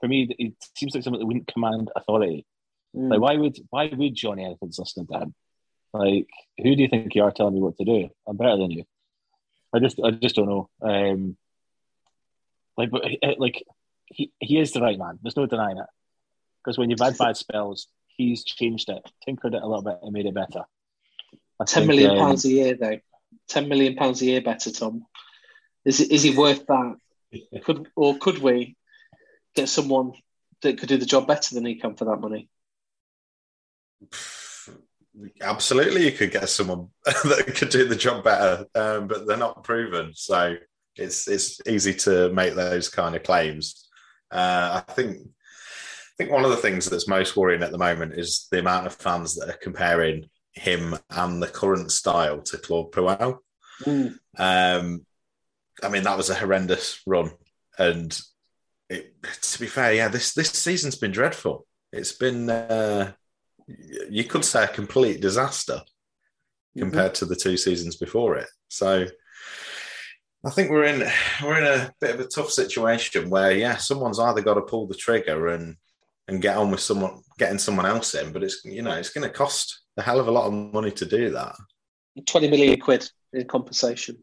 For me, it seems like something that wouldn't command authority. Mm. Like why would why would Jonny Evans listen to him? Like who do you think you are telling me what to do? I'm better than you. I just I just don't know. Um, like but like he he is the right man. There's no denying it. Because when you've had bad spells, he's changed it, tinkered it a little bit, and made it better. I Ten think, million um, pounds a year, though. Ten million pounds a year better, Tom. Is is he worth that? Could or could we get someone that could do the job better than he can for that money? Absolutely, you could get someone that could do the job better, um, but they're not proven. So it's it's easy to make those kind of claims. Uh, I think think one of the things that's most worrying at the moment is the amount of fans that are comparing him and the current style to Claude Puel. Mm. Um, I mean, that was a horrendous run, and it, to be fair, yeah, this this season's been dreadful. It's been, uh, you could say, a complete disaster mm-hmm. compared to the two seasons before it. So. I think we're in we're in a bit of a tough situation where yeah, someone's either got to pull the trigger and and get on with someone getting someone else in. But it's you know it's going to cost a hell of a lot of money to do that. Twenty million quid in compensation.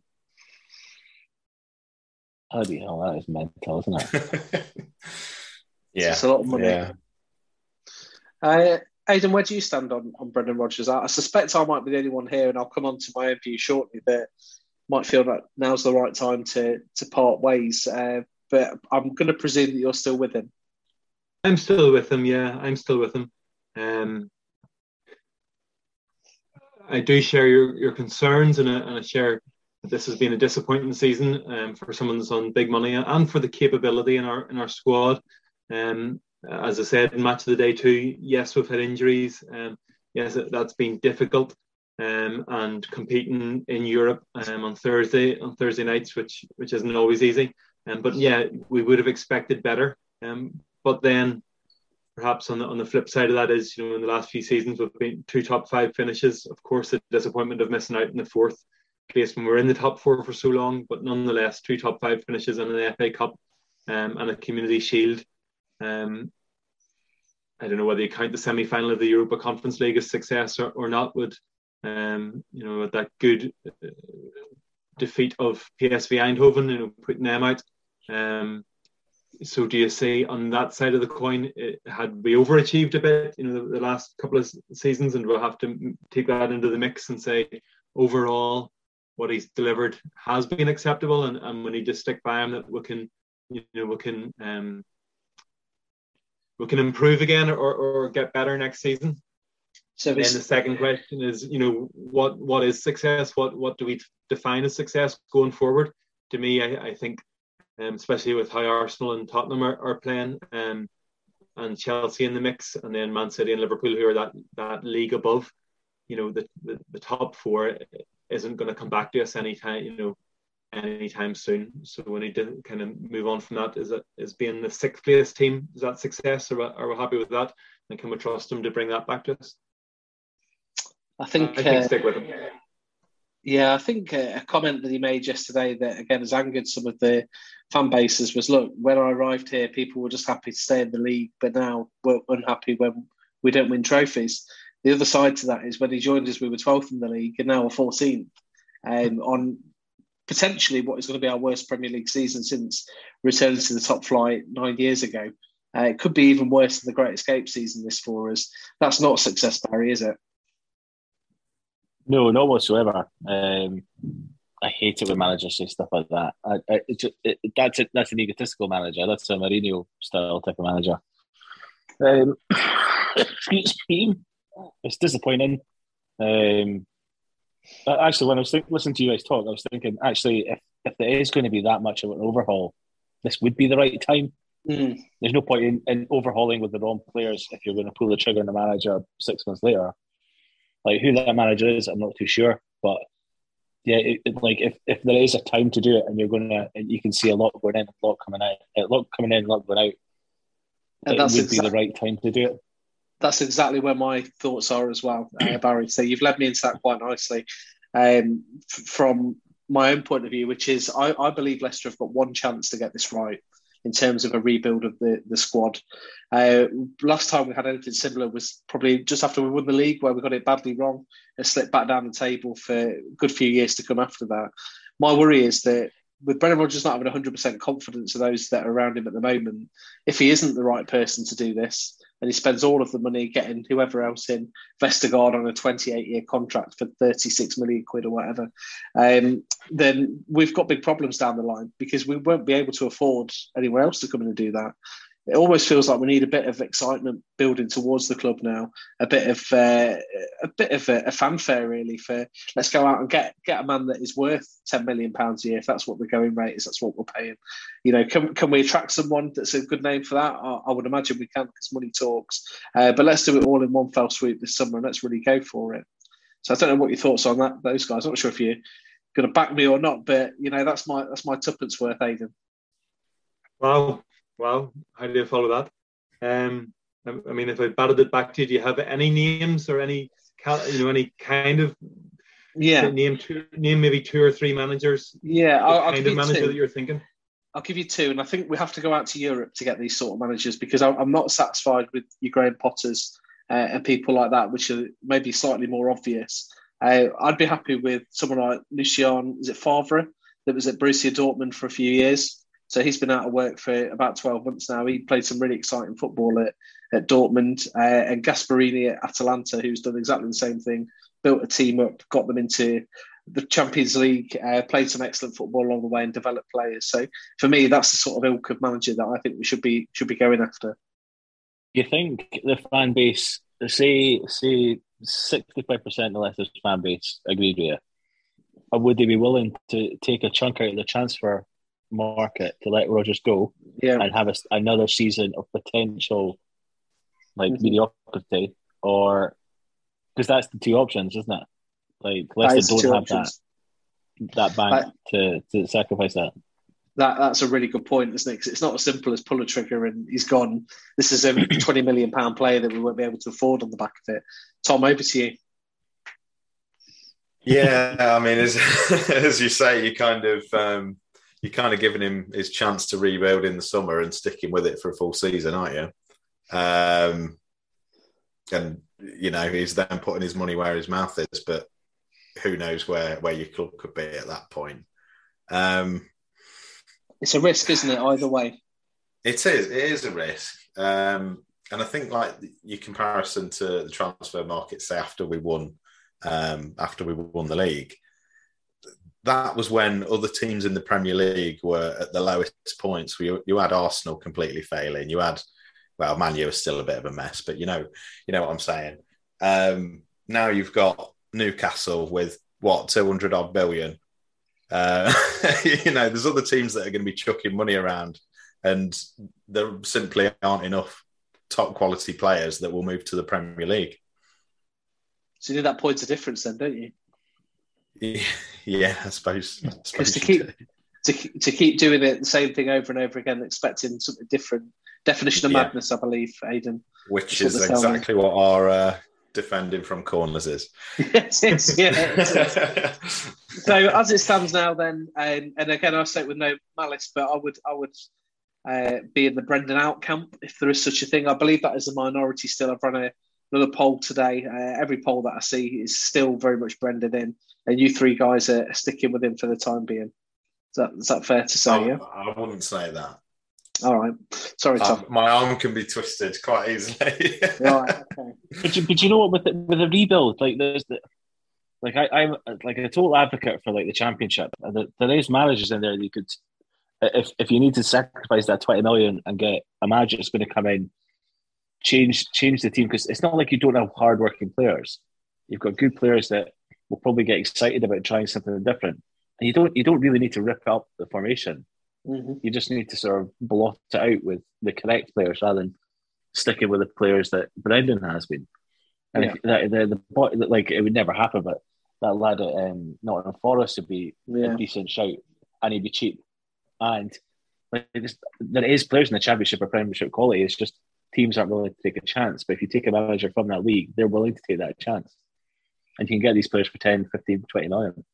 Holy hell, that is mental, isn't it? yeah, it's a lot of money. Yeah. Uh, Aidan, where do you stand on, on Brendan Rodgers? I, I, suspect I might be the only one here, and I'll come on to my own view shortly. But might feel that now's the right time to to part ways. Uh, but I'm going to presume that you're still with him. I'm still with him. Yeah, I'm still with him. Um, I do share your, your concerns, and I, and I share that this has been a disappointing season um, for someone that's on big money and for the capability in our in our squad. Um, as I said match of the day too, yes, we've had injuries. Um, yes, that's been difficult. Um, and competing in Europe um, on Thursday on Thursday nights, which which isn't always easy. Um, but yeah, we would have expected better. Um, but then perhaps on the on the flip side of that is, you know, in the last few seasons we've been two top five finishes. Of course, the disappointment of missing out in the fourth place when we're in the top four for so long, but nonetheless, two top five finishes in an FA Cup um, and a Community Shield. Um, I don't know whether you count the semi final of the Europa Conference League as success or, or not. With um, you know, with that good uh, defeat of PSV Eindhoven, you know, putting them out. Um, so do you say on that side of the coin, it, had we overachieved a bit, you know, the, the, last couple of seasons, and we'll have to take that into the mix and say overall what he's delivered has been acceptable, and, and we need to stick by him that we can you know we can um, we can improve again or, or get better next season. So then the second question is, you know, what what is success? What what do we define as success going forward? To me, I, I think, um, especially with how Arsenal and Tottenham are, are playing, um, and Chelsea in the mix, and then Man City and Liverpool who are that that league above, you know, the the, the top four isn't going to come back to us anytime, you know, anytime soon. So we need to kind of move on from that. Is it is being the sixth place team? Is that success? Or are we happy with that? And can we trust them to bring that back to us? I think. I think uh, stick with them. Yeah, I think uh, a comment that he made yesterday that again has angered some of the fan bases was look, when I arrived here, people were just happy to stay in the league, but now we're unhappy when we don't win trophies. The other side to that is when he joined us, we were 12th in the league and now we're 14th um, on potentially what is going to be our worst Premier League season since returning to the top flight nine years ago. Uh, it could be even worse than the Great Escape season this for us. That's not success, Barry, is it? No, not whatsoever. Um, I hate it when managers say stuff like that. I, I, it, it, that's a, that's an egotistical manager. That's a Mourinho style type of manager. Um, it's disappointing. Um, actually, when I was think, listening to you guys talk, I was thinking actually, if, if there is going to be that much of an overhaul, this would be the right time. Mm. There's no point in, in overhauling with the wrong players if you're going to pull the trigger on the manager six months later. Like who that manager is, I'm not too sure, but yeah, it, it, like if, if there is a time to do it, and you're gonna, you can see a lot going in, a lot coming out, a lot coming in, a lot going out. And it would be the right time to do it. That's exactly where my thoughts are as well, uh, Barry. So you've led me into that quite nicely. Um, from my own point of view, which is I, I believe Leicester have got one chance to get this right in terms of a rebuild of the, the squad. Uh, last time we had anything similar was probably just after we won the league, where we got it badly wrong and slipped back down the table for a good few years to come after that. My worry is that with Brendan Rodgers not having 100% confidence of those that are around him at the moment, if he isn't the right person to do this, and he spends all of the money getting whoever else in Vestergaard on a 28 year contract for 36 million quid or whatever, um, then we've got big problems down the line because we won't be able to afford anyone else to come in and do that it almost feels like we need a bit of excitement building towards the club now, a bit of uh, a bit of a, a, fanfare really for let's go out and get get a man that is worth ten million pounds a year if that's what the going rate is, that's what we're paying. You know, can can we attract someone that's a good name for that? I, I would imagine we can because money talks. Uh, but let's do it all in one fell swoop this summer and let's really go for it. So I don't know what your thoughts on that, those guys. I'm not sure if you're going to back me or not, but you know that's my that's my tuppence worth, Aidan. Well, Wow, how do you follow that? Um, I mean, if I batted it back to you, do you have any names or any, you know, any kind of yeah name two, name maybe two or three managers? Yeah, I'll, I'll kind of manager two. that you're thinking. I'll give you two, and I think we have to go out to Europe to get these sort of managers because I'm not satisfied with your Graham Potters uh, and people like that, which are maybe slightly more obvious. Uh, I'd be happy with someone like Lucien, is it Favre, that was at Borussia Dortmund for a few years. So he's been out of work for about 12 months now. He played some really exciting football at, at Dortmund uh, and Gasperini at Atalanta, who's done exactly the same thing, built a team up, got them into the Champions League, uh, played some excellent football along the way and developed players. So for me, that's the sort of ilk of manager that I think we should be should be going after. You think the fan base, say say sixty five percent of the Leicester's fan base agreed with you, would they be willing to take a chunk out of the transfer market to let Rodgers go yeah. and have a, another season of potential like mm-hmm. mediocrity, or because that's the two options, isn't it? Like Leicester don't have options. that that bank to to sacrifice that. That that's a really good point, isn't it? Because it's not as simple as pull a trigger and he's gone. This is a twenty million pound player that we won't be able to afford on the back of it. Tom, over to you. Yeah, I mean, as as you say, you kind of um, you're kind of giving him his chance to rebuild in the summer and sticking with it for a full season, aren't you? Um, and you know he's then putting his money where his mouth is, but who knows where where your club could be at that point. Um, it's a risk, isn't it? Either way, it is. It is a risk, um, and I think like your comparison to the transfer market, say after we won, um, after we won the league, that was when other teams in the Premier League were at the lowest points. You, you had Arsenal completely failing. You had, well, Man U was still a bit of a mess, but you know, you know what I'm saying. Um, now you've got Newcastle with what 200 odd billion. Uh, you know, there's other teams that are going to be chucking money around, and there simply aren't enough top quality players that will move to the Premier League. So you need that point of difference, then, don't you? Yeah, I suppose. Because to keep to, to keep doing it the same thing over and over again, expecting something different. Definition of yeah. madness, I believe, Aidan. Which is exactly what our uh, defending from corners is. yes, yes, yeah. so as it stands now, then, um, and again, I say it with no malice, but I would, I would uh, be in the Brendan out camp if there is such a thing. I believe that is a minority still. I've run a, another poll today. Uh, every poll that I see is still very much Brendan in and you three guys are sticking with him for the time being. Is that, is that fair to say? I, yeah, I wouldn't say that. All right, sorry, Tom. Um, my arm can be twisted quite easily. right, okay. But you, but you know what? With the, with a rebuild, like there's the, like I, I'm like a total advocate for like the championship. There, there is managers in there that you could, if if you need to sacrifice that twenty million and get a manager that's going to come in, change change the team because it's not like you don't have hardworking players. You've got good players that will probably get excited about trying something different. And you don't you don't really need to rip up the formation. Mm-hmm. You just need to sort of blot it out with the correct players rather than sticking with the players that Brendan has been. And yeah. the, the, the, like it would never happen, but that lad at um, Nottingham Forest would be yeah. a decent shout, and he'd be cheap. And like there is players in the Championship or Premiership quality. It's just teams aren't willing to take a chance. But if you take a manager from that league, they're willing to take that chance and you can get these players for 10, 15, 20 million.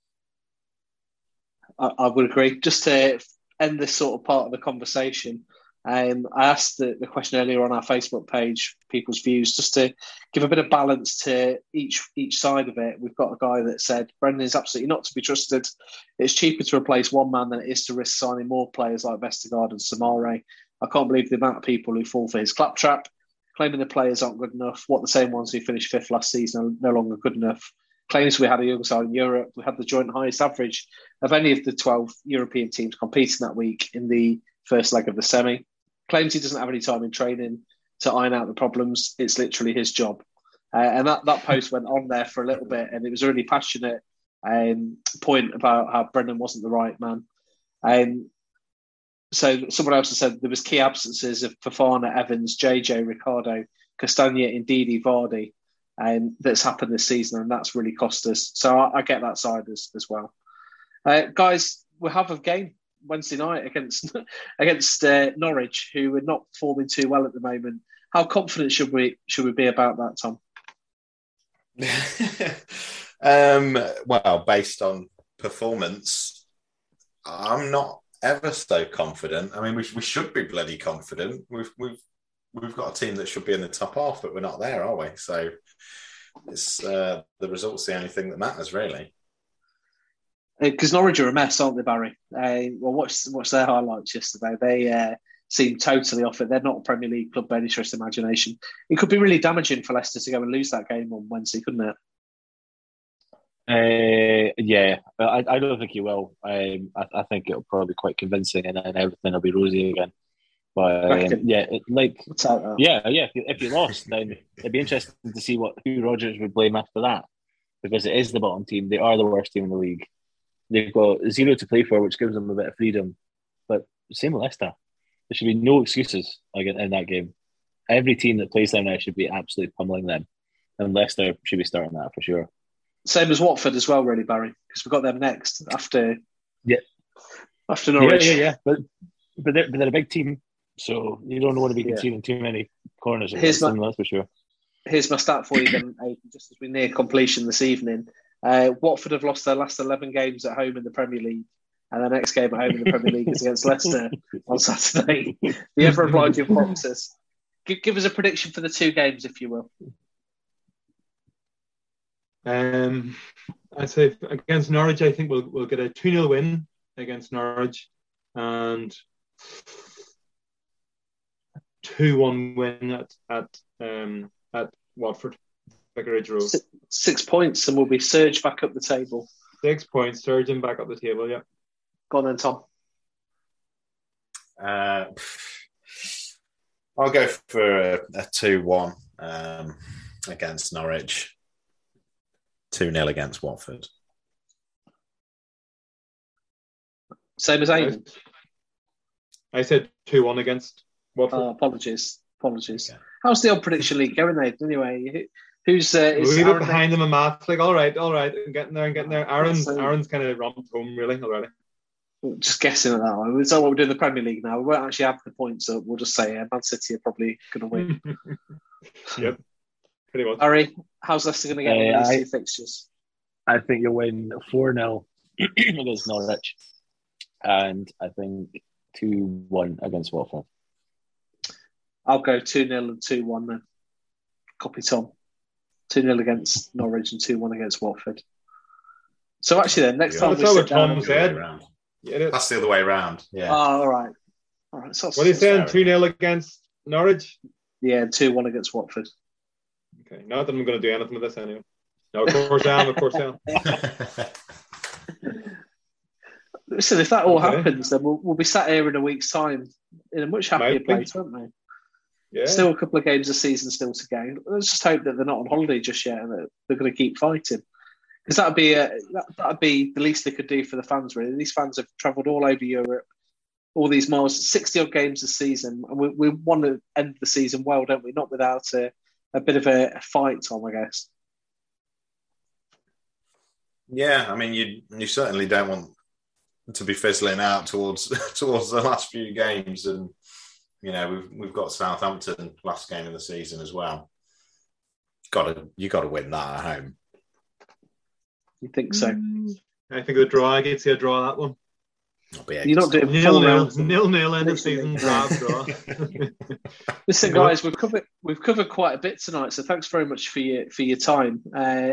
I, I would agree. Just to end this sort of part of the conversation, um, I asked the, the, question earlier on our Facebook page, people's views, just to give a bit of balance to each each side of it. We've got a guy that said Brendan is absolutely not to be trusted. It's cheaper to replace one man than it is to risk signing more players like Vestergaard and Soumaré. I can't believe the amount of people who fall for his claptrap claiming the players aren't good enough. What the same ones who finished fifth last season are no longer good enough. Claims we had a young side in Europe. We had the joint highest average of any of the 12 European teams competing that week in the first leg of the semi. Claims he doesn't have any time in training to iron out the problems. It's literally his job. Uh, and that, that post went on there for a little bit, and it was a really passionate um, point about how Brendan wasn't the right man. Um, so someone else has said there was key absences of Fofana, Evans, JJ, Ricardo, Castagne, Ndidi, Vardy, and um, that's happened this season, and that's really cost us. So I, I get that side as, as well. Uh, guys, we have a game Wednesday night against against uh, Norwich, who are not performing too well at the moment. How confident should we should we be about that, Tom? um, well, based on performance, I'm not ever so confident. I mean, we, we should be bloody confident. We've we've we've got a team that should be in the top half, but we're not there, are we? So it's uh, the results the only thing that matters, really. Because uh, Norwich are a mess, aren't they, Barry? Uh, well, watch watch their highlights yesterday. They uh, seem totally off it. They're not a Premier League club by any stretch of imagination. It could be really damaging for Leicester to go and lose that game on Wednesday, couldn't it? Uh, yeah, I, I don't think he will. Um, I, I think it'll probably be quite convincing, and then everything will be rosy again. But um, yeah, it, like yeah, yeah. If you, if you lost, then it'd be interesting to see what who Rodgers would blame after that, because it is the bottom team. They are the worst team in the league. They've got zero to play for, which gives them a bit of freedom. But same with Leicester. There should be no excuses again in that game. Every team that plays them now should be absolutely pummeling them, and Leicester should be starting that for sure. Same as Watford as well, really, Barry, because we've got them next after. Yeah. After Norwich. Yeah, yeah, yeah. But but they're, but they're a big team, so you don't want to be conceding yeah. too many corners. Here's my, them, that's for sure. Here's my stat for you, then, just as we near completion this evening. Uh, Watford have lost their last 11 games at home in the Premier League, and their next game at home in the Premier League is against Leicester on Saturday. The ever obliging Foxes. Give, give us a prediction for the two games, if you will. Um, I'd say against Norwich, I think we'll we'll get a 2 0 win against Norwich and 2 1 win at at um, at Watford, Vicarage Road. Six, six, points, and we'll be surged back up the table. Six points, surging back up the table. Yeah. Go on then, Tom. Uh, I'll go for a, a 2 1 um, against Norwich, 2 0 against Watford. Same as Aidan. I said 2 1 against Watford. Oh, apologies. Apologies. Okay. How's the old prediction league going, Aidan? Anyway, who's uh, is we behind them in maths? Like, all right, all right, I'm getting there, I'm getting there. Aaron's so, Aaron's kind of romped home really already. Just guessing at that one. So what we're doing in the Premier League now. We won't actually have the points, so we'll just say uh, Man City are probably going to win. yep, pretty much. Harry, how's Leicester going to get uh, on these fixtures? I think you'll win four 0 against Norwich, and I think two one against Watford. I'll go 2 0 and 2 1 then. Copy Tom. 2 0 against Norwich and 2 1 against Watford. So actually, then next yeah, time that's we sit Tom said. Yeah, that's the other way around. Yeah. Oh, all right. All right. So what are you saying? 2 0 against Norwich? Yeah, 2 1 against Watford. Okay. Not that I'm going to do anything with this anyway. No, of course I am. Of course I am. Listen, if that all okay. happens, then we'll, we'll be sat here in a week's time in a much happier Might place, won't we? Yeah. Still a couple of games of season still to go. Let's just hope that they're not on holiday just yet and that they're going to keep fighting. Because that'd be a, that, that'd be the least they could do for the fans. Really, these fans have travelled all over Europe, all these miles, sixty odd games a season, and we, we want to end the season well, don't we? Not without a, a bit of a, a fight, Tom. I guess. Yeah, I mean, you you certainly don't want to be fizzling out towards towards the last few games, and you know we've we've got Southampton last game of the season as well. Got to you got to win that at home. You think so? Mm. I think the draw. I get to a draw that one. You're not doing nil nil nil nil end of season draw. Listen, guys, we've covered we've covered quite a bit tonight, so thanks very much for your for your time. Uh,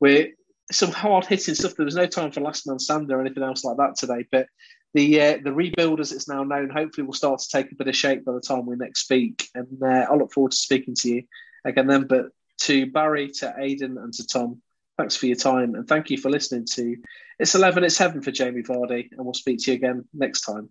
we're some hard hitting stuff. There was no time for last man stand or anything else like that today, but the uh, the rebuild, as it's now known, hopefully will start to take a bit of shape by the time we next speak. And uh, I look forward to speaking to you again then. But to Barry, to Aidan, and to Tom, thanks for your time and thank you for listening to It's 11, It's Heaven for Jamie Vardy. And we'll speak to you again next time.